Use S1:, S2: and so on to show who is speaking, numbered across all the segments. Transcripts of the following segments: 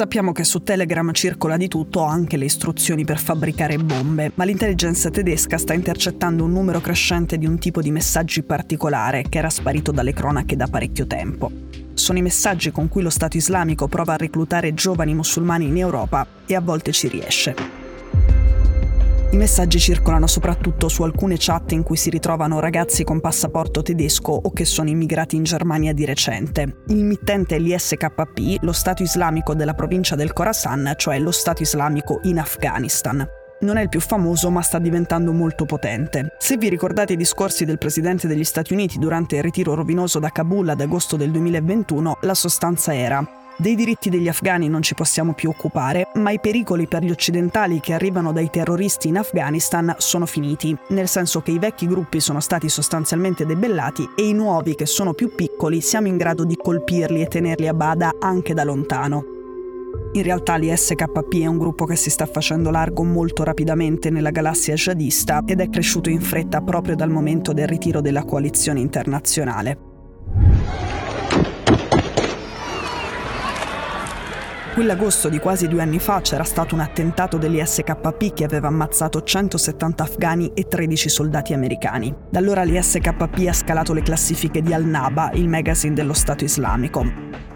S1: Sappiamo che su Telegram circola di tutto, anche le istruzioni per fabbricare bombe, ma l'intelligenza tedesca sta intercettando un numero crescente di un tipo di messaggi particolare che era sparito dalle cronache da parecchio tempo. Sono i messaggi con cui lo Stato islamico prova a reclutare giovani musulmani in Europa e a volte ci riesce. I messaggi circolano soprattutto su alcune chat in cui si ritrovano ragazzi con passaporto tedesco o che sono immigrati in Germania di recente. Il mittente è l'ISKP, lo Stato islamico della provincia del Khorasan, cioè lo Stato islamico in Afghanistan. Non è il più famoso, ma sta diventando molto potente. Se vi ricordate i discorsi del presidente degli Stati Uniti durante il ritiro rovinoso da Kabul ad agosto del 2021, la sostanza era dei diritti degli afghani non ci possiamo più occupare, ma i pericoli per gli occidentali che arrivano dai terroristi in Afghanistan sono finiti, nel senso che i vecchi gruppi sono stati sostanzialmente debellati e i nuovi, che sono più piccoli, siamo in grado di colpirli e tenerli a bada anche da lontano. In realtà l'ISKP è un gruppo che si sta facendo largo molto rapidamente nella galassia jihadista ed è cresciuto in fretta proprio dal momento del ritiro della coalizione internazionale. Quell'agosto di quasi due anni fa c'era stato un attentato dell'ISKP che aveva ammazzato 170 afghani e 13 soldati americani. Da allora l'ISKP ha scalato le classifiche di Al-Naba, il magazine dello Stato islamico.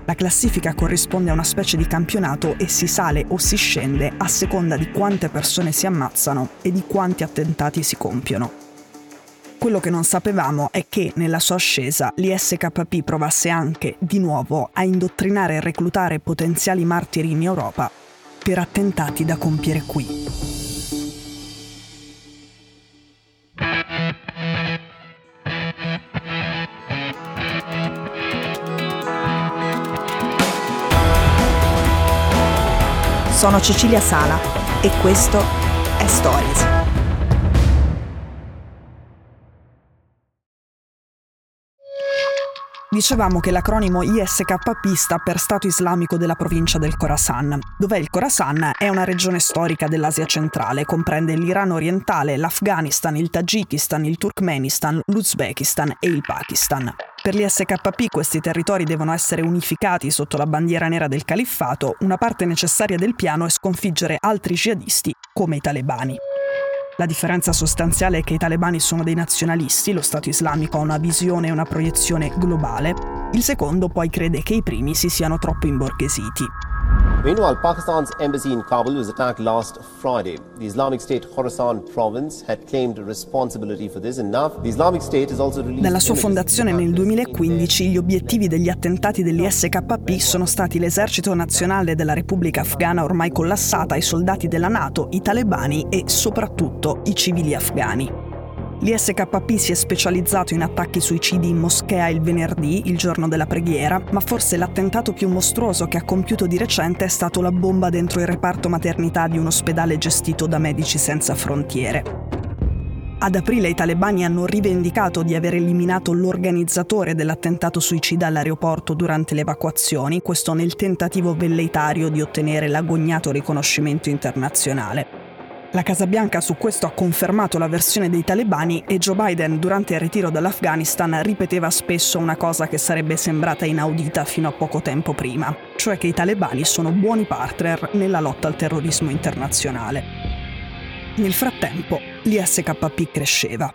S1: La classifica corrisponde a una specie di campionato e si sale o si scende a seconda di quante persone si ammazzano e di quanti attentati si compiono. Quello che non sapevamo è che nella sua ascesa l'ISKP provasse anche, di nuovo, a indottrinare e reclutare potenziali martiri in Europa per attentati da compiere qui.
S2: Sono Cecilia Sala e questo è Stories.
S1: Dicevamo che l'acronimo ISKP sta per Stato Islamico della provincia del Khorasan, dove il Khorasan è una regione storica dell'Asia centrale, comprende l'Iran orientale, l'Afghanistan, il Tagikistan, il Turkmenistan, l'Uzbekistan e il Pakistan. Per l'ISKP questi territori devono essere unificati sotto la bandiera nera del califfato, una parte necessaria del piano è sconfiggere altri jihadisti come i talebani. La differenza sostanziale è che i talebani sono dei nazionalisti, lo Stato islamico ha una visione e una proiezione globale, il secondo poi crede che i primi si siano troppo imborghesiti.
S3: Meanwhile, Pakistan's embassy in Kabul was attacked last Friday. The Islamic State Khorasan province had claimed responsibility for this and now the Islamic State has also released
S1: Dalla sua fondazione nel 2015 gli obiettivi degli attentati dell'ISKP sono stati l'esercito nazionale della Repubblica Afghana ormai collassata, i soldati della NATO, i talebani e soprattutto i civili afghani. L'ISKP si è specializzato in attacchi suicidi in moschea il venerdì, il giorno della preghiera, ma forse l'attentato più mostruoso che ha compiuto di recente è stato la bomba dentro il reparto maternità di un ospedale gestito da Medici Senza Frontiere. Ad aprile i talebani hanno rivendicato di aver eliminato l'organizzatore dell'attentato suicida all'aeroporto durante le evacuazioni, questo nel tentativo velleitario di ottenere l'agognato riconoscimento internazionale. La Casa Bianca su questo ha confermato la versione dei talebani e Joe Biden durante il ritiro dall'Afghanistan ripeteva spesso una cosa che sarebbe sembrata inaudita fino a poco tempo prima, cioè che i talebani sono buoni partner nella lotta al terrorismo internazionale. Nel frattempo l'ISKP cresceva.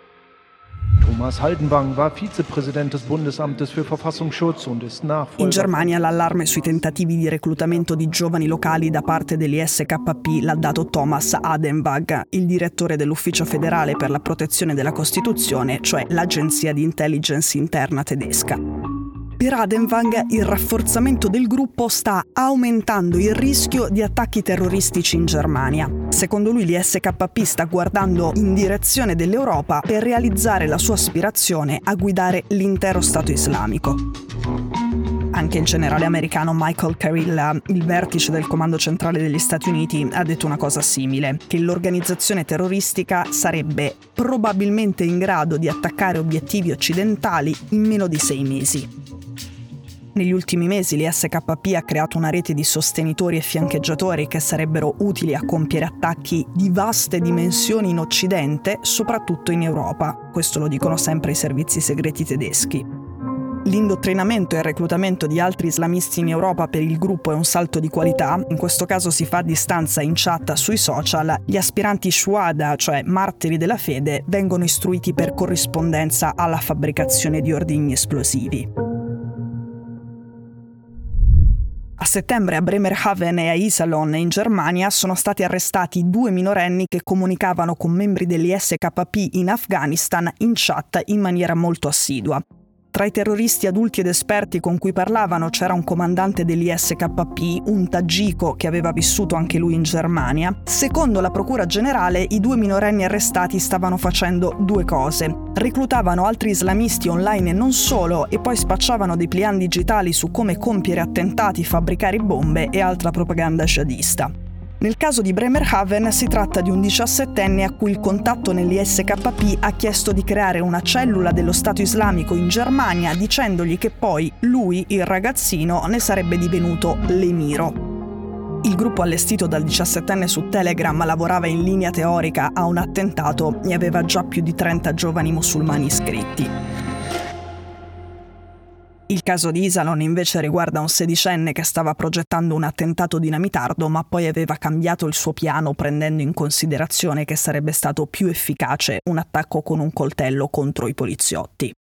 S4: Thomas Haldenwang war Vizepräsident des Bundesamtes für Verfassungsschutz und ist Nachfolger.
S1: In Germania l'allarme sui tentativi di reclutamento di giovani locali da parte dell'ISKP l'ha dato Thomas Adenwag, il direttore dell'Ufficio federale per la protezione della Costituzione, cioè l'agenzia di intelligence interna tedesca. Per Adenwang il rafforzamento del gruppo sta aumentando il rischio di attacchi terroristici in Germania. Secondo lui l'ISKP sta guardando in direzione dell'Europa per realizzare la sua aspirazione a guidare l'intero Stato islamico. Anche il generale americano Michael Carilla, il vertice del Comando Centrale degli Stati Uniti, ha detto una cosa simile, che l'organizzazione terroristica sarebbe probabilmente in grado di attaccare obiettivi occidentali in meno di sei mesi. Negli ultimi mesi l'ISKP ha creato una rete di sostenitori e fiancheggiatori che sarebbero utili a compiere attacchi di vaste dimensioni in Occidente, soprattutto in Europa. Questo lo dicono sempre i servizi segreti tedeschi. L'indottrinamento e il reclutamento di altri islamisti in Europa per il gruppo è un salto di qualità, in questo caso si fa a distanza in chat sui social, gli aspiranti shuada, cioè martiri della fede, vengono istruiti per corrispondenza alla fabbricazione di ordigni esplosivi. Settembre a Bremerhaven e a Iserlohn in Germania sono stati arrestati due minorenni che comunicavano con membri dell'ISKP in Afghanistan in chat in maniera molto assidua. Tra i terroristi adulti ed esperti con cui parlavano c'era un comandante dell'ISKP, un tagiko che aveva vissuto anche lui in Germania. Secondo la Procura Generale, i due minorenni arrestati stavano facendo due cose. Reclutavano altri islamisti online e non solo, e poi spacciavano dei pliant digitali su come compiere attentati, fabbricare bombe e altra propaganda jihadista. Nel caso di Bremerhaven si tratta di un 17enne a cui il contatto nell'ISKP ha chiesto di creare una cellula dello Stato islamico in Germania dicendogli che poi lui, il ragazzino, ne sarebbe divenuto l'emiro. Il gruppo allestito dal 17enne su Telegram lavorava in linea teorica a un attentato e aveva già più di 30 giovani musulmani iscritti. Il caso di Isalon invece riguarda un sedicenne che stava progettando un attentato dinamitardo ma poi aveva cambiato il suo piano prendendo in considerazione che sarebbe stato più efficace un attacco con un coltello contro i poliziotti.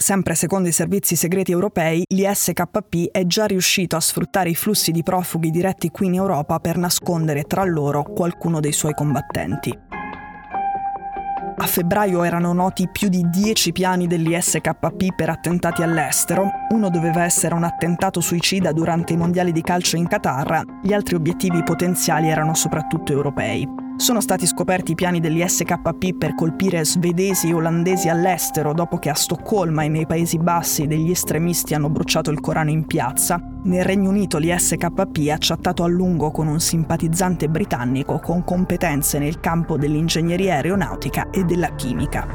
S1: Sempre secondo i servizi segreti europei, l'ISKP è già riuscito a sfruttare i flussi di profughi diretti qui in Europa per nascondere tra loro qualcuno dei suoi combattenti. A febbraio erano noti più di 10 piani dell'ISKP per attentati all'estero. Uno doveva essere un attentato suicida durante i mondiali di calcio in Qatar, gli altri obiettivi potenziali erano soprattutto europei. Sono stati scoperti i piani dell'ISKP per colpire svedesi e olandesi all'estero dopo che a Stoccolma e nei Paesi Bassi degli estremisti hanno bruciato il Corano in piazza. Nel Regno Unito l'ISKP ha chattato a lungo con un simpatizzante britannico con competenze nel campo dell'ingegneria aeronautica e della chimica.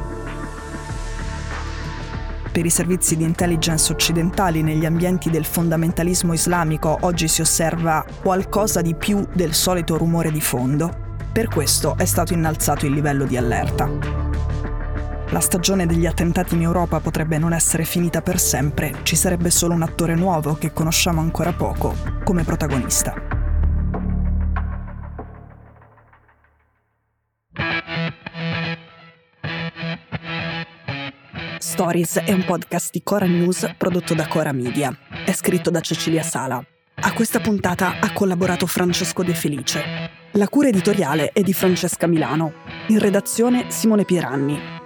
S1: Per i servizi di intelligence occidentali negli ambienti del fondamentalismo islamico oggi si osserva qualcosa di più del solito rumore di fondo. Per questo è stato innalzato il livello di allerta. La stagione degli attentati in Europa potrebbe non essere finita per sempre, ci sarebbe solo un attore nuovo che conosciamo ancora poco come protagonista. Stories è un podcast di Cora News prodotto da Cora Media. È scritto da Cecilia Sala. A questa puntata ha collaborato Francesco De Felice. La cura editoriale è di Francesca Milano. In redazione Simone Pieranni.